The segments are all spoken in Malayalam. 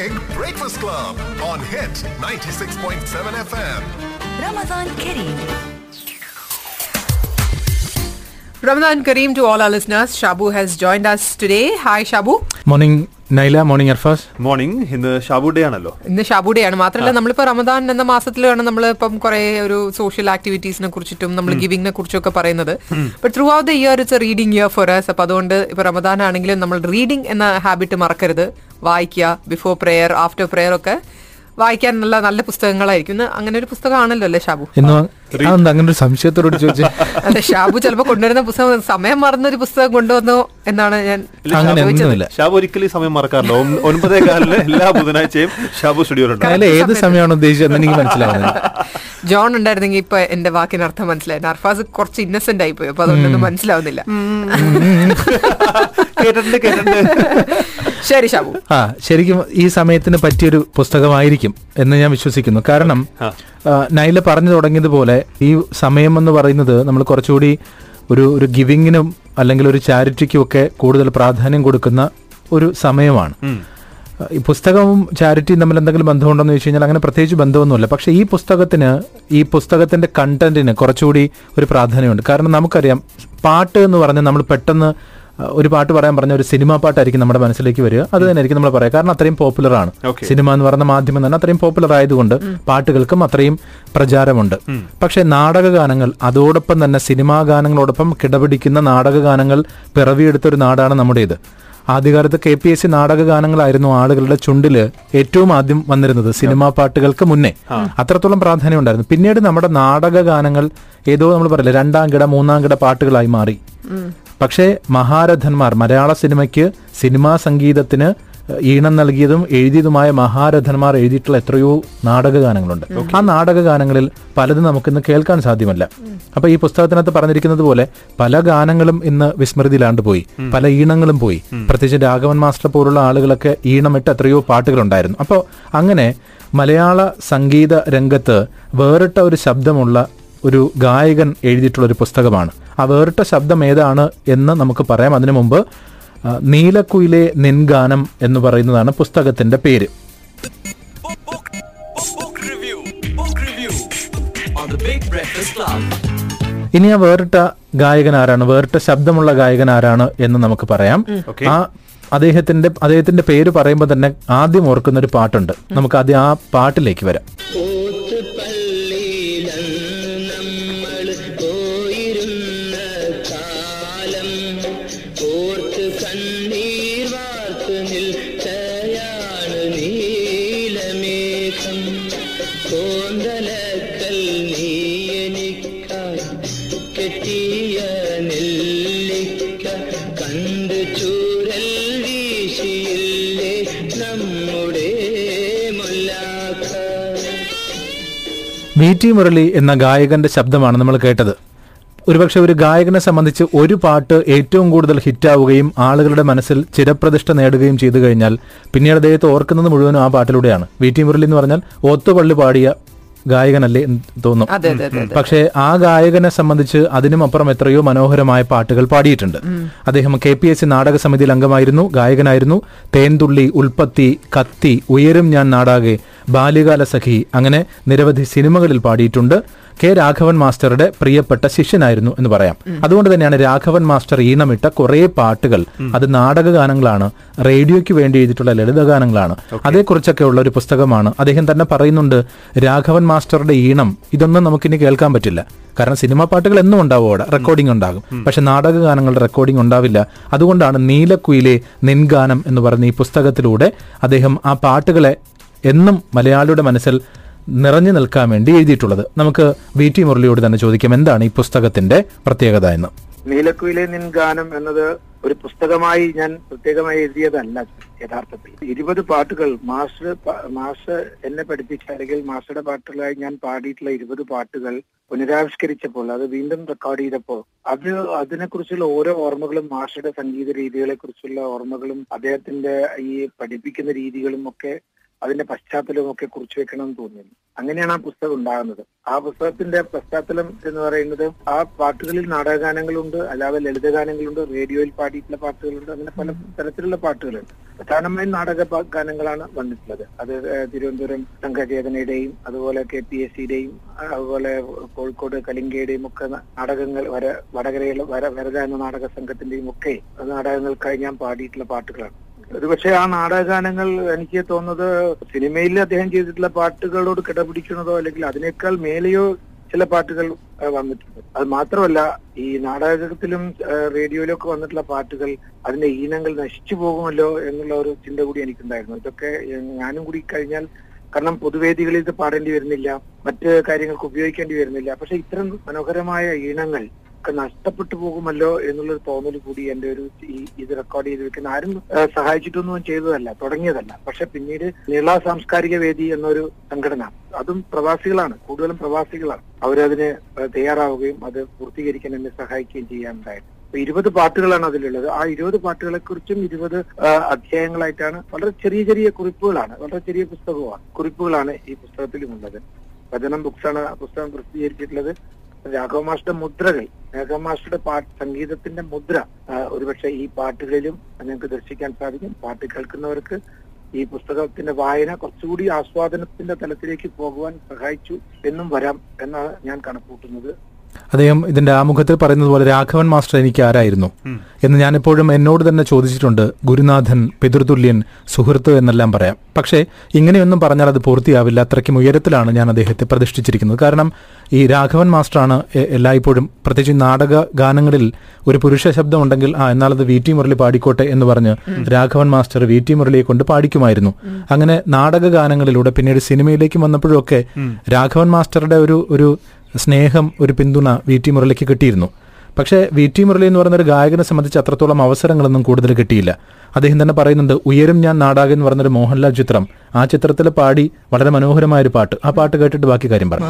Big Breakfast Club on Hit 96.7 FM. Ramadan Kareem. Ramadan Kareem to all our listeners. Shabu has joined us today. Hi, Shabu. Morning, Naila morning Arfas. Morning ഇന്ന് ഷാബു ഡേ ആണല്ലോ. ഇന്ന് ഷാബു ഡേ ആണ്. മാത്രമല്ല നമ്മളിപ്പോ റമദാൻ എന്ന മാസത്തിലാണ് നമ്മൾ ഇപ്പം കുറെ ഒരു സോഷ്യൽ ആക്ടിവിറ്റീസിനെ കുറിച്ചിട്ടും നമ്മൾ ഗിവിംഗിനെ കുറിച്ചൊക്കെ പറയുന്നത്. But throughout the year it's a reading year for us. അപ്പൊ അതുകൊണ്ട് ഇപ്പൊ റമദാൻ ആണെങ്കിലും നമ്മൾ റീഡിംഗ് എന്ന ഹാബിറ്റ് മറക്കരുത്. വായിക്കുക ബിഫോർ പ്രെയർ ആഫ്റ്റർ പ്രെയർ ഒക്കെ വായിക്കാൻ നല്ല നല്ല പുസ്തകങ്ങളായിരിക്കും. ഇന്ന് അങ്ങനെ ഒരു പുസ്തകമാണല്ലോ അല്ലേ ഷാബു? അങ്ങനെ ഒരു സംശയത്തോട് ചോദിച്ചു? അല്ല ഷാബു ചിലപ്പോ കൊണ്ടുവരുന്ന പുസ്തകം സമയം മറന്നൊരു പുസ്തകം കൊണ്ടുവന്നു എന്നാണ് ഞാൻ അങ്ങനെ ഷാബു- ഒരിക്കലും സമയം മറക്കാറില്ല. ഒൻ- ഒൻപതേ കാലിലെ എല്ലാ ബുധനാഴ്ചയും ഷാബു സ്റ്റുഡിയോയിലുണ്ട് അതിൽ ഏത് സമയമാണ് ഉദ്ദേശിച്ചത് എനിക്ക് മനസ്സിലാവുന്നില്ല. ജോൺ ഉണ്ടായിരുന്നെങ്കിൽ ഇപ്പൊ എന്റെ വാക്കിന് അർത്ഥം മനസ്സിലായി. നർഫാസ് കുറച്ച് ഇന്നസെന്റ് ആയി പോയി അപ്പൊ അതുകൊണ്ടൊന്നും മനസ്സിലാവുന്നില്ല. കേട്ടിട്ടുണ്ട് കേട്ടിട്ടുണ്ട്. ശരി ഷാബു. ആ ശരിക്കും ഈ സമയത്തിന് പറ്റിയൊരു പുസ്തകമായിരിക്കും എന്ന് ഞാൻ വിശ്വസിക്കുന്നു. കാരണം നൈല പറഞ്ഞു തുടങ്ങിയതുപോലെ ഈ സമയം എന്ന് പറയുന്നത് നമ്മൾ കുറച്ചുകൂടി ഒരു ഒരു ഗിവിങ്ങിനും അല്ലെങ്കിൽ ഒരു ചാരിറ്റിക്കും ഒക്കെ കൂടുതൽ പ്രാധാന്യം കൊടുക്കുന്ന ഒരു സമയമാണ്. ഈ പുസ്തകവും ചാരിറ്റിയും തമ്മിൽ എന്തെങ്കിലും ബന്ധമുണ്ടെന്ന് ചോദിച്ചു കഴിഞ്ഞാൽ അങ്ങനെ പ്രത്യേകിച്ച് ബന്ധമൊന്നുമില്ല. പക്ഷേ ഈ പുസ്തകത്തിന് ഈ പുസ്തകത്തിന്റെ കണ്ടന്റിന് കുറച്ചുകൂടി ഒരു പ്രാധാന്യമുണ്ട്. കാരണം നമുക്കറിയാം പാട്ട് എന്ന് പറഞ്ഞാൽ നമ്മൾ പെട്ടെന്ന് ഒരു പാട്ട് പറയാൻ പറഞ്ഞ ഒരു സിനിമാ പാട്ടായിരിക്കും നമ്മുടെ മനസ്സിലേക്ക് വരിക. അത് തന്നെ ആയിരിക്കും നമ്മൾ പറയുക കാരണം അത്രയും പോപ്പുലർ ആണ് സിനിമ എന്ന് പറഞ്ഞ മാധ്യമം തന്നെ അത്രയും പോപ്പുലർ ആയതുകൊണ്ട് പാട്ടുകൾക്കും അത്രയും പ്രചാരമുണ്ട്. പക്ഷേ നാടക ഗാനങ്ങൾ അതോടൊപ്പം തന്നെ സിനിമാ ഗാനങ്ങളോടൊപ്പം കിടപിടിക്കുന്ന നാടക ഗാനങ്ങൾ പിറവിയെടുത്ത ഒരു നാടാണ് നമ്മുടേത്. ആദ്യകാലത്ത് കെ പി എസ് സി നാടക ഗാനങ്ങളായിരുന്നു ആളുകളുടെ ചുണ്ടിൽ ഏറ്റവും ആദ്യം വന്നിരുന്നത്. സിനിമാ പാട്ടുകൾക്ക് മുന്നേ. അത്രത്തോളം പ്രാധാന്യം ഉണ്ടായിരുന്നു പിന്നീട് നമ്മുടെ നാടക ഗാനങ്ങൾ ഏതോ നമ്മൾ പറയില്ല രണ്ടാം കിട മൂന്നാം കിട പാട്ടുകളായി മാറി. പക്ഷേ മഹാരഥന്മാർ മലയാള സിനിമയ്ക്ക് സിനിമാ സംഗീതത്തിന് ഈണം നൽകിയതും എഴുതിയതുമായ മഹാരഥന്മാർ എഴുതിയിട്ടുള്ള എത്രയോ നാടകഗാനങ്ങളുണ്ട്. ആ നാടകഗാനങ്ങളിൽ പലതും നമുക്കിന്ന് കേൾക്കാൻ സാധ്യമല്ല. അപ്പൊ ഈ പുസ്തകത്തിനകത്ത് പറഞ്ഞിരിക്കുന്നത് പോലെ പല ഗാനങ്ങളും ഇന്ന് വിസ്മൃതിയിലാണ്ട് പോയി. പല ഈണങ്ങളും പോയി. പ്രത്യേകിച്ച് രാഘവൻ മാസ്റ്റർ പോലുള്ള ആളുകളൊക്കെ ഈണമിട്ട് എത്രയോ പാട്ടുകളുണ്ടായിരുന്നു. അപ്പോൾ അങ്ങനെ മലയാള സംഗീത രംഗത്ത് വേറിട്ട ഒരു ശബ്ദമുള്ള ഒരു ഗായകൻ എഴുതിയിട്ടുള്ള ഒരു പുസ്തകമാണ്. ആ വേറിട്ട ശബ്ദം ഏതാണ് എന്ന് നമുക്ക് പറയാം. അതിനു മുമ്പ് നീലക്കുയിലെ നിൻഗാനം എന്ന് പറയുന്നതാണ് പുസ്തകത്തിന്റെ പേര്. ഇനി ആ വേറിട്ട ഗായകൻ ആരാണ്? വേറിട്ട ശബ്ദമുള്ള ഗായകൻ ആരാണ് എന്ന് നമുക്ക് പറയാം. ആ അദ്ദേഹത്തിന്റെ അദ്ദേഹത്തിന്റെ പേര് പറയുമ്പോൾ തന്നെ ആദ്യം ഓർക്കുന്ന ഒരു പാട്ടുണ്ട്. നമുക്ക് ആദ്യം ആ പാട്ടിലേക്ക് വരാം. നമ്മുടെ വി ടി മുരളി എന്ന ഗായകന്റെ ശബ്ദമാണ് നമ്മൾ കേട്ടത്. ഒരുപക്ഷെ ഒരു ഗായകനെ സംബന്ധിച്ച് ഒരു പാട്ട് ഏറ്റവും കൂടുതൽ ഹിറ്റാവുകയും ആളുകളുടെ മനസ്സിൽ ചിരപ്രതിഷ്ഠ നേടുകയും ചെയ്തു കഴിഞ്ഞാൽ പിന്നീട് അദ്ദേഹത്തെ ഓർക്കുന്നത് മുഴുവനും ആ പാട്ടിലൂടെയാണ്. വി ടി മുരളി എന്ന് പറഞ്ഞാൽ ഒത്തുപള്ളി പാടിയ ഗായകനല്ലേ തോന്നും. പക്ഷേ ആ ഗായകനെ സംബന്ധിച്ച് അതിനും അപ്പുറം എത്രയോ മനോഹരമായ പാട്ടുകൾ പാടിയിട്ടുണ്ട്. അദ്ദേഹം കെ പി എസ് സി നാടക സമിതിയിൽ അംഗമായിരുന്നു ഗായകനായിരുന്നു. തേൻതുള്ളി ഉൽപ്പത്തി കത്തി ഉയരും ഞാൻ നാടാകെ ബാല്യകാല സഖി അങ്ങനെ നിരവധി സിനിമകളിൽ പാടിയിട്ടുണ്ട്. കെ രാഘവൻ മാസ്റ്ററുടെ പ്രിയപ്പെട്ട ശിഷ്യനായിരുന്നു എന്ന് പറയാം. അതുകൊണ്ട് തന്നെയാണ് രാഘവൻ മാസ്റ്റർ ഈണമിട്ട കുറേ പാട്ടുകൾ. അത് നാടകഗാനങ്ങളാണ്. റേഡിയോയ്ക്ക് വേണ്ടി എഴുതിയിട്ടുള്ള ലളിത ഗാനങ്ങളാണ് അതേക്കുറിച്ചൊക്കെ ഉള്ള ഒരു പുസ്തകമാണ്. അദ്ദേഹം തന്നെ പറയുന്നുണ്ട് രാഘവൻ മാസ്റ്ററുടെ ഈണം ഇതൊന്നും നമുക്കിനി കേൾക്കാൻ പറ്റില്ല. കാരണം സിനിമാ പാട്ടുകൾ എന്നും ഉണ്ടാവും അവിടെ. റെക്കോർഡിംഗ് ഉണ്ടാകും. പക്ഷെ നാടകഗാനങ്ങളുടെ റെക്കോർഡിംഗ് ഉണ്ടാവില്ല. അതുകൊണ്ടാണ് നീലക്കുയിലെ നിൻഗാനം എന്ന് പറഞ്ഞ ഈ പുസ്തകത്തിലൂടെ അദ്ദേഹം ആ പാട്ടുകളെ എന്നും മലയാളിയുടെ മനസ്സിൽ നിറഞ്ഞു നിൽക്കാൻ വേണ്ടി എഴുതിയിട്ടുള്ളത്. നമുക്ക് വി ടി മുരളിയോട് തന്നെ ചോദിക്കാം എന്താണ് ഈ പുസ്തകത്തിന്റെ പ്രത്യേകത എന്ന്? നീലക്കുയിലെ നിൻ ഗാനം എന്നത് ഒരു പുസ്തകമായി ഞാൻ പ്രത്യേകമായി എഴുതിയതല്ല യഥാർത്ഥത്തിൽ. ഇരുപത് പാട്ടുകൾ മാസ്റ്റർ മാസ് മാസ്റ്റർ എന്നെ പഠിപ്പിച്ച അല്ലെങ്കിൽ മാസ്റ്ററുടെ പാട്ടുകളായി ഞാൻ പാടിയിട്ടുള്ള ഇരുപത് പാട്ടുകൾ പുനരാവിഷ്കരിച്ചപ്പോൾ അത് വീണ്ടും റെക്കോർഡ് ചെയ്തപ്പോൾ അത് അതിനെക്കുറിച്ചുള്ള ഓരോ ഓർമ്മകളും മാഷയുടെ സംഗീത രീതികളെ കുറിച്ചുള്ള ഓർമ്മകളും അദ്ദേഹത്തിന്റെ ഈ പഠിപ്പിക്കുന്ന രീതികളും ഒക്കെ അതിന്റെ പശ്ചാത്തലവും ഒക്കെ കുറിച്ചു വെക്കണം എന്ന് തോന്നിയിരുന്നു. അങ്ങനെയാണ് ആ പുസ്തകം ഉണ്ടാകുന്നത്. ആ പുസ്തകത്തിന്റെ പശ്ചാത്തലം എന്ന് പറയുന്നത് ആ പാട്ടുകളിൽ നാടകഗാനങ്ങളുണ്ട് അല്ലാതെ ലളിതഗാനങ്ങളുണ്ട് റേഡിയോയിൽ പാടിയിട്ടുള്ള പാട്ടുകളുണ്ട് അങ്ങനെ പല തരത്തിലുള്ള പാട്ടുകളുണ്ട്. പ്രധാനമായും നാടക ഗാനങ്ങളാണ് വന്നിട്ടുള്ളത്. അത് തിരുവനന്തപുരം സംഘചേതനയുടെയും അതുപോലെ കെ പി എസ് സിയുടെയും അതുപോലെ കോഴിക്കോട് കലിങ്കയുടെയും ഒക്കെ നാടകങ്ങൾ വര വടകരയിലെ വര വരത എന്ന നാടക സംഘത്തിന്റെയും ഒക്കെ നാടകങ്ങൾക്കായി ഞാൻ പാടിയിട്ടുള്ള പാട്ടുകളാണ്. ഒരു പക്ഷേ ആ നാടകഗാനങ്ങൾ എനിക്ക് തോന്നുന്നത് സിനിമയിൽ അദ്ദേഹം ചെയ്തിട്ടുള്ള പാട്ടുകളോട് കിടപിടിക്കുന്നതോ അല്ലെങ്കിൽ അതിനേക്കാൾ മേലെയോ ചില പാട്ടുകൾ വന്നിട്ടുണ്ട്. അത് മാത്രമല്ല ഈ നാടകത്തിലും റേഡിയോയിലും ഒക്കെ വന്നിട്ടുള്ള പാട്ടുകൾ അതിന്റെ ഈനങ്ങൾ നശിച്ചു പോകുമല്ലോ എന്നുള്ള ഒരു ചിന്ത കൂടി എനിക്കുണ്ടായിരുന്നു. ഇതൊക്കെ ഞാനും കൂടി കഴിഞ്ഞാൽ കാരണം പൊതുവേദികളിൽ ഇത് പാടേണ്ടി വരുന്നില്ല. മറ്റ് കാര്യങ്ങൾക്ക് ഉപയോഗിക്കേണ്ടി വരുന്നില്ല. പക്ഷെ ഇത്തരം മനോഹരമായ ഈണങ്ങൾ ഒക്കെ നഷ്ടപ്പെട്ടു പോകുമല്ലോ എന്നുള്ളൊരു തോന്നൽ കൂടി എന്റെ ഒരു ഈ ഇത് റെക്കോർഡ് ചെയ്ത് വെക്കുന്ന ആരും സഹായിച്ചിട്ടൊന്നും ചെയ്തതല്ല തുടങ്ങിയതല്ല. പക്ഷെ പിന്നീട് നീള സാംസ്കാരിക വേദി എന്നൊരു സംഘടന അതും പ്രവാസികളാണ് കൂടുതലും പ്രവാസികളാണ്. അവരതിന് തയ്യാറാവുകയും അത് പൂർത്തീകരിക്കാൻ എന്നെ സഹായിക്കുകയും ചെയ്യാനുണ്ടായിരുന്നു ഇരുപത് പാട്ടുകളാണ് അതിലുള്ളത്. ആ ഇരുപത് പാട്ടുകളെ കുറിച്ചും ഇരുപത് അധ്യായങ്ങളായിട്ടാണ് വളരെ ചെറിയ ചെറിയ കുറിപ്പുകളാണ് വളരെ ചെറിയ പുസ്തകമാണ് കുറിപ്പുകളാണ് ഈ പുസ്തകത്തിലും ഉള്ളത് വചനം ബുക്സാണ് ആ പുസ്തകം പ്രസിദ്ധീകരിച്ചിട്ടുള്ളത്. രാഘവ മുദ്രകൾ രാഘവ പാട്ട് സംഗീതത്തിന്റെ മുദ്ര ഒരുപക്ഷെ ഈ പാട്ടുകളിലും നിങ്ങൾക്ക് ദർശിക്കാൻ സാധിക്കും. പാട്ട് കേൾക്കുന്നവർക്ക് ഈ പുസ്തകത്തിന്റെ വായന കുറച്ചുകൂടി ആസ്വാദനത്തിന്റെ തലത്തിലേക്ക് പോകുവാൻ സഹായിച്ചു എന്നും വരാം എന്നാണ് ഞാൻ കണക്കൂട്ടുന്നത് അദ്ദേഹം ഇതിന്റെ ആമുഖത്തിൽ പറയുന്നത് പോലെ രാഘവൻ മാസ്റ്റർ എനിക്ക് ആരായിരുന്നു? എന്ന് ഞാൻ എപ്പോഴും എന്നോട് തന്നെ ചോദിച്ചിട്ടുണ്ട്. ഗുരുനാഥൻ പിതൃതുല്യൻ സുഹൃത്ത് എന്നെല്ലാം പറയാം. പക്ഷേ ഇങ്ങനെയൊന്നും പറഞ്ഞാൽ അത് പൂർത്തിയാവില്ല. അത്രയ്ക്കും ഉയരത്തിലാണ് ഞാൻ അദ്ദേഹത്തെ പ്രതിഷ്ഠിച്ചിരിക്കുന്നത്. കാരണം ഈ രാഘവൻ മാസ്റ്ററാണ് എല്ലായ്പ്പോഴും പ്രത്യേകിച്ച് നാടക ഗാനങ്ങളിൽ ഒരു പുരുഷ ശബ്ദം ഉണ്ടെങ്കിൽ ആ എന്നാൽ അത് വി ടി മുരളി പാടിക്കോട്ടെ എന്ന് പറഞ്ഞ് രാഘവൻ മാസ്റ്റർ വി ടി മുരളിയെ കൊണ്ട് പാടിക്കുമായിരുന്നു. അങ്ങനെ നാടക ഗാനങ്ങളിലൂടെ പിന്നീട് സിനിമയിലേക്ക് വന്നപ്പോഴൊക്കെ രാഘവൻ മാസ്റ്ററുടെ ഒരു ഒരു സ്നേഹം ഒരു പിന്തുണ വി ടി മുരളിക്ക് കിട്ടിയിരുന്നു. പക്ഷേ വി ടി മുരളി എന്ന് പറയുന്ന ഒരു ഗായകനെ സംബന്ധിച്ച് അത്രത്തോളം അവസരങ്ങളൊന്നും കൂടുതൽ കിട്ടിയില്ല. അദ്ദേഹം തന്നെ പറയുന്നുണ്ട് ഉയരും ഞാൻ നാടാകൻ എന്ന് പറഞ്ഞൊരു മോഹൻലാൽ ചിത്രം. ആ ചിത്രത്തിൽ പാടി വളരെ മനോഹരമായ ഒരു പാട്ട്. ആ പാട്ട് കേട്ടിട്ട് ബാക്കി കാര്യം പറഞ്ഞു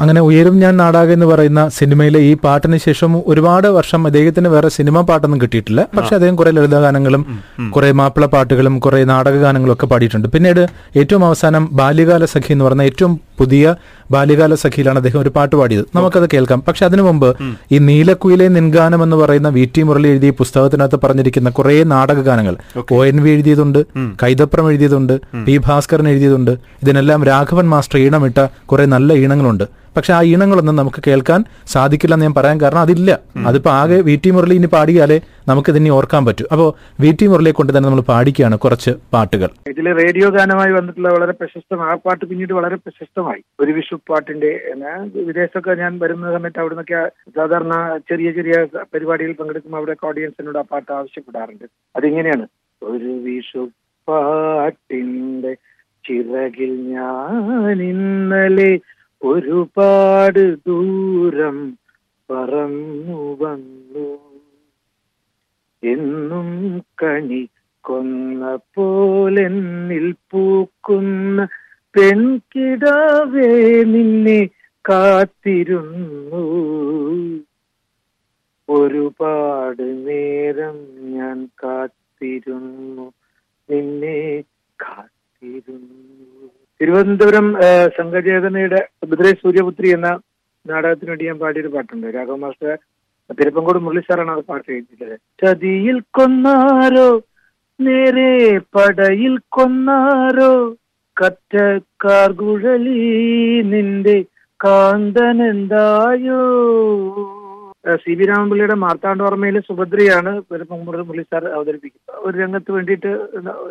അങ്ങനെ ഉയരും ഞാൻ നാടാകെ എന്ന് പറയുന്ന സിനിമയിലെ ഈ പാട്ടിന് ശേഷം ഒരുപാട് വർഷം അദ്ദേഹത്തിന് വേറെ സിനിമ പാട്ടൊന്നും കിട്ടിയിട്ടില്ല. പക്ഷെ അദ്ദേഹം കുറെ ലളിതഗാനങ്ങളും കുറെ മാപ്പിള പാട്ടുകളും കുറെ നാടക ഗാനങ്ങളും ഒക്കെ പാടിയിട്ടുണ്ട്. പിന്നീട് ഏറ്റവും അവസാനം ബാല്യകാല സഖി എന്ന് പറഞ്ഞ ഏറ്റവും പുതിയ ബാല്യകാല സഖിയിലാണ് അദ്ദേഹം ഒരു പാട്ട് പാടിയത്. നമുക്കത് കേൾക്കാം. പക്ഷെ അതിനു മുമ്പ് ഈ നീലക്കുയിലെ നിൻഗാനം എന്ന് പറയുന്ന വി ടി മുരളി എഴുതിയ പുസ്തകത്തിനകത്ത് പറഞ്ഞിരിക്കുന്ന കുറെ നാടക ഗാനങ്ങൾ ഒ എൻ വി എഴുതിയതുണ്ട് കൈതപ്രം എഴുതിയതുണ്ട് പി ഭാസ്കരൻ എഴുതിയതുണ്ട്. ഇതിനെല്ലാം രാഘവൻ മാസ്റ്റർ ഈണമിട്ട കുറെ നല്ല ഈണങ്ങളുണ്ട്. പക്ഷെ ആ ഈണങ്ങളൊന്നും നമുക്ക് കേൾക്കാൻ സാധിക്കില്ല എന്ന് ഞാൻ പറയാൻ കാരണം അതില്ല. അതിപ്പോ ആകെ വി ടി മുരളി ഇനി പാടിയാലേ നമുക്ക് ഇതിനി ഓർക്കാൻ പറ്റൂ. അപ്പോ വി ടി മുരളിയെ കൊണ്ട് തന്നെ നമ്മൾ പാടിക്കുകയാണ് കുറച്ച് പാട്ടുകൾ. ഇതിൽ റേഡിയോ ഗാനമായി വന്നിട്ടുള്ള വളരെ പ്രശസ്തമായ ആ പാട്ട് പിന്നീട് വളരെ പ്രശസ്തമായി ഒരു വിഷുപ്പാട്ടിന്റെ വിദേശമൊക്കെ ഞാൻ വരുന്ന സമയത്ത് അവിടെ നിന്നൊക്കെ സാധാരണ ചെറിയ ചെറിയ പരിപാടിയിൽ പങ്കെടുക്കുമ്പോൾ അവിടെ ഓഡിയൻസിനോട് ആ പാട്ട് ആവശ്യപ്പെടാറുണ്ട്. അതിങ്ങനെയാണ്. ഒരു വിഷുപ്പാട്ടിന്റെ ചിറകിൽ ഞാൻ ഇന്നലെ ഒരുപാട് ദൂരം പറന്നു വന്നു. എന്നും കണി കൊന്ന പോലെന്നിൽ പൂക്കുന്ന പെൺകിടാവേ നിന്നെ കാത്തിരുന്നു. ഒരുപാട് നേരം ഞാൻ കാത്തിരുന്നു നിന്നെ കാത്തിരുന്നു. തിരുവനന്തപുരം സംഘചേതനയുടെ ബുദ്രേ സൂര്യപുത്രി എന്ന നാടകത്തിന് വേണ്ടി ഞാൻ പാടിയൊരു പാട്ടുണ്ട്. രാഘവ മാസ്റ്റർ തിരുപ്പങ്കോട് മുരളി സാറാണ് അത് പാട്ട് എഴുതിയത്. ചതിയിൽ കൊന്നാരോ നേരെ പടയിൽ കൊന്നാരോ കറ്റക്കാർ കുഴലി നിന്റെ കാന്തനെന്തായോ? സി വി രാമപിള്ളിയുടെ മാർത്താണ്ഡവർമ്മയിലെ സുഭദ്രയാണ് പുള്ളി സാർ അവതരിപ്പിക്കുന്നത്. ഒരു രംഗത്ത് വേണ്ടിയിട്ട്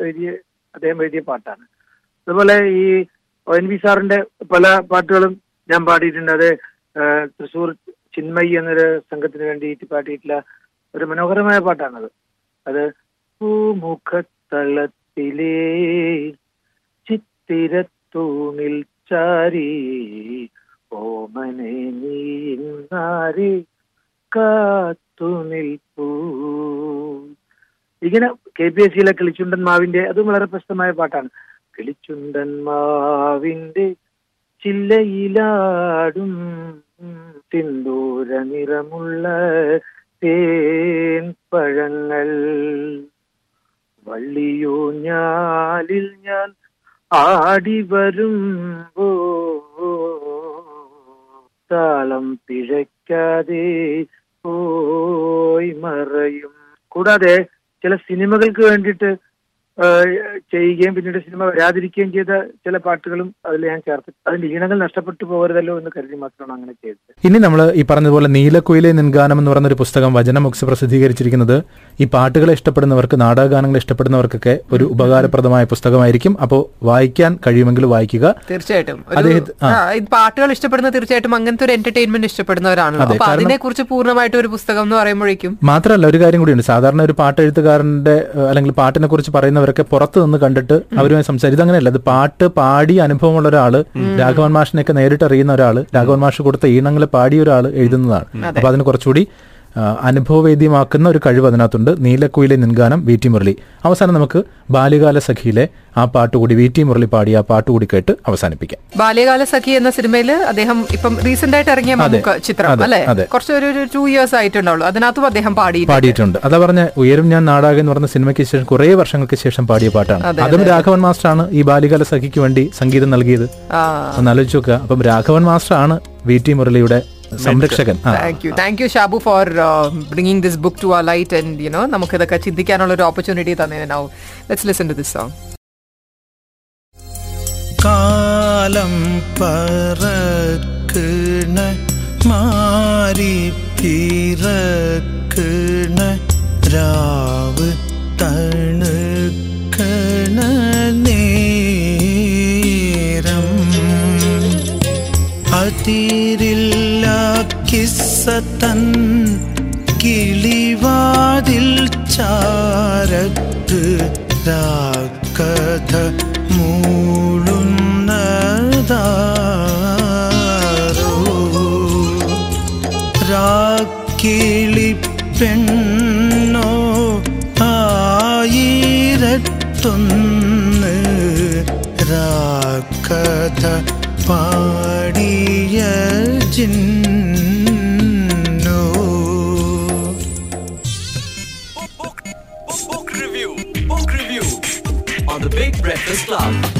എഴുതിയ അദ്ദേഹം എഴുതിയ പാട്ടാണ്. അതുപോലെ ഈ ഒ എൻ വി സാറിന്റെ പല പാട്ടുകളും ഞാൻ പാടിയിട്ടുണ്ട്. അത് തൃശൂർ ചിന്മയി എന്നൊരു സംഘത്തിന് വേണ്ടിയിട്ട് പാടിയിട്ടുള്ള ഒരു മനോഹരമായ പാട്ടാണത്. അത് പൂമുഖത്തളത്തിലേ ചിത്തിരത്തൂണിൽ ചാരി ഓമനെ നീ ഇന്നാരെ കാത്തു നിൽപ്പൂ ഇങ്ങനെ കെ പി എസ് സിയിലെ കിളിച്ചുണ്ടൻ മാവിന്റെ അതും വളരെ പ്രശസ്തമായ പാട്ടാണ്. കിളിച്ചുണ്ടൻ മാവിന്റെ ചില്ലയിലാടും സിന്ദൂര നിറമുള്ള തേൻ പഴങ്ങൾ ഞാലിൽ ഞാൻ ആടി വരുമ്പോ താളം പിഴയ്ക്കാതെ പോയി മറയും. കൂടാതെ ചില സിനിമകൾക്ക് വേണ്ടിയിട്ട് ചെയ്യുകയും പിന്നീട് സിനിമ വരാതിരിക്കുകയും ചെയ്ത ചില പാട്ടുകളും അതിൽ ഞാൻ ചേർത്ത് അതിന്റെ ഈണങ്ങൾ നഷ്ടപ്പെട്ടു പോകരുതല്ലോ എന്ന് കരുതി മാത്രമാണ് അങ്ങനെ ചെയ്തത്. ഇനി നമ്മൾ ഈ പറഞ്ഞതുപോലെ നീലക്കുയിലെ നിൻഗാനം എന്ന് പറയുന്ന ഒരു പുസ്തകം വചനമുക്സ് പ്രസിദ്ധീകരിച്ചിരിക്കുന്നത് ഈ പാട്ടുകളെ ഇഷ്ടപ്പെടുന്നവർക്ക് നാടകഗാനങ്ങൾ ഇഷ്ടപ്പെടുന്നവർക്കൊക്കെ ഒരു ഉപകാരപ്രദമായ പുസ്തകമായിരിക്കും. അപ്പോൾ വായിക്കാൻ കഴിയുമെങ്കിൽ വായിക്കുക. തീർച്ചയായിട്ടും. പാട്ടുകൾ ഇഷ്ടപ്പെടുന്ന തീർച്ചയായിട്ടും അങ്ങനത്തെ ഒരു എന്റർടൈൻമെന്റ് അപ്പൊ അതിനെ കുറിച്ച് പൂർണമായിട്ട് ഒരു പുസ്തകം എന്ന് പറയുമ്പോഴേക്കും മാത്രമല്ല ഒരു കാര്യം കൂടിയുണ്ട്. സാധാരണ ഒരു പാട്ടെഴുത്തുകാരന്റെ അല്ലെങ്കിൽ പാട്ടിനെ കുറിച്ച് പറയുന്നവരൊക്കെ പുറത്ത് നിന്ന് കണ്ടിട്ട് അവരുമായി സംസാരിച്ചത് അങ്ങനെയല്ല അത് പാട്ട് പാടി അനുഭവമുള്ള ഒരാൾ രാഘവൻ മാഷിനെയൊക്കെ നേരിട്ട് അറിയുന്ന ഒരാൾ രാഘവൻ മാഷ് കൊടുത്ത ഈണങ്ങൾ പാടിയ ഒരാൾ എഴുതുന്നതാണ്. അപ്പൊ അതിന് കുറച്ചുകൂടി അനുഭവവേദ്യമാക്കുന്ന ഒരു കഴിവ് അതിനകത്തുണ്ട്. നീലക്കുയിലെ നിൻഗാനം വി ടി മുരളി. അവസാനം നമുക്ക് ബാല്യകാല സഖിയിലെ ആ പാട്ടുകൂടി വി ടി മുരളി പാടി ആ പാട്ടുകൂടി കേട്ട് അവസാനിപ്പിക്കാം. ബാല്യകാല സഖി എന്ന സിനിമയിൽ അദ്ദേഹം ഇപ്പം റീസെന്റ് ആയിട്ട് ഇറങ്ങിയ ചിത്രം അല്ലേ. കുറച്ച് ഒരു ടു ഇയേഴ്സ് ആയിട്ടുണ്ടാവുള്ളൂ. അതിനകത്തും അദ്ദേഹം പാടി പാടിയിട്ടുണ്ട്. അതാ പറഞ്ഞ ഉയരും ഞാൻ നാടാകെ എന്ന് പറഞ്ഞ സിനിമയ്ക്ക് ശേഷം കുറെ വർഷങ്ങൾക്ക് ശേഷം പാടിയ പാട്ടാണ്. അതെ, അതും രാഘവൻ മാസ്റ്ററാണ് ഈ ബാല്യകാല സഖിക്ക് വേണ്ടി സംഗീതം നൽകിയത്. ഒന്ന് ആലോചിച്ച് നോക്കുക. അപ്പം രാഘവൻ മാസ്റ്ററാണ് വി ടി മുരളിയുടെ സംരക്ഷകൻ. Thank you thank you Shabu for bringing this book to a light and you know നമുക്ക് ഇതൊക്കെ ചിന്തിക്കാനുള്ള ഒരു ഓപ്പർച്യൂണിറ്റി തന്നെ now let's listen to this song കാലം പറക്കണ മാറി പിറക്കണ രാവ് തണുക്കണ തൻ കിളിവാതിൽ ചാരത്ത് രാക്കഥ മൂളുന്നതാരോ? രാക്കിളി പെണ്ണോ ആയിരത്തൊന്ന് രാക്കഥ പാടിയ ജിന്നോ Breakfast Club.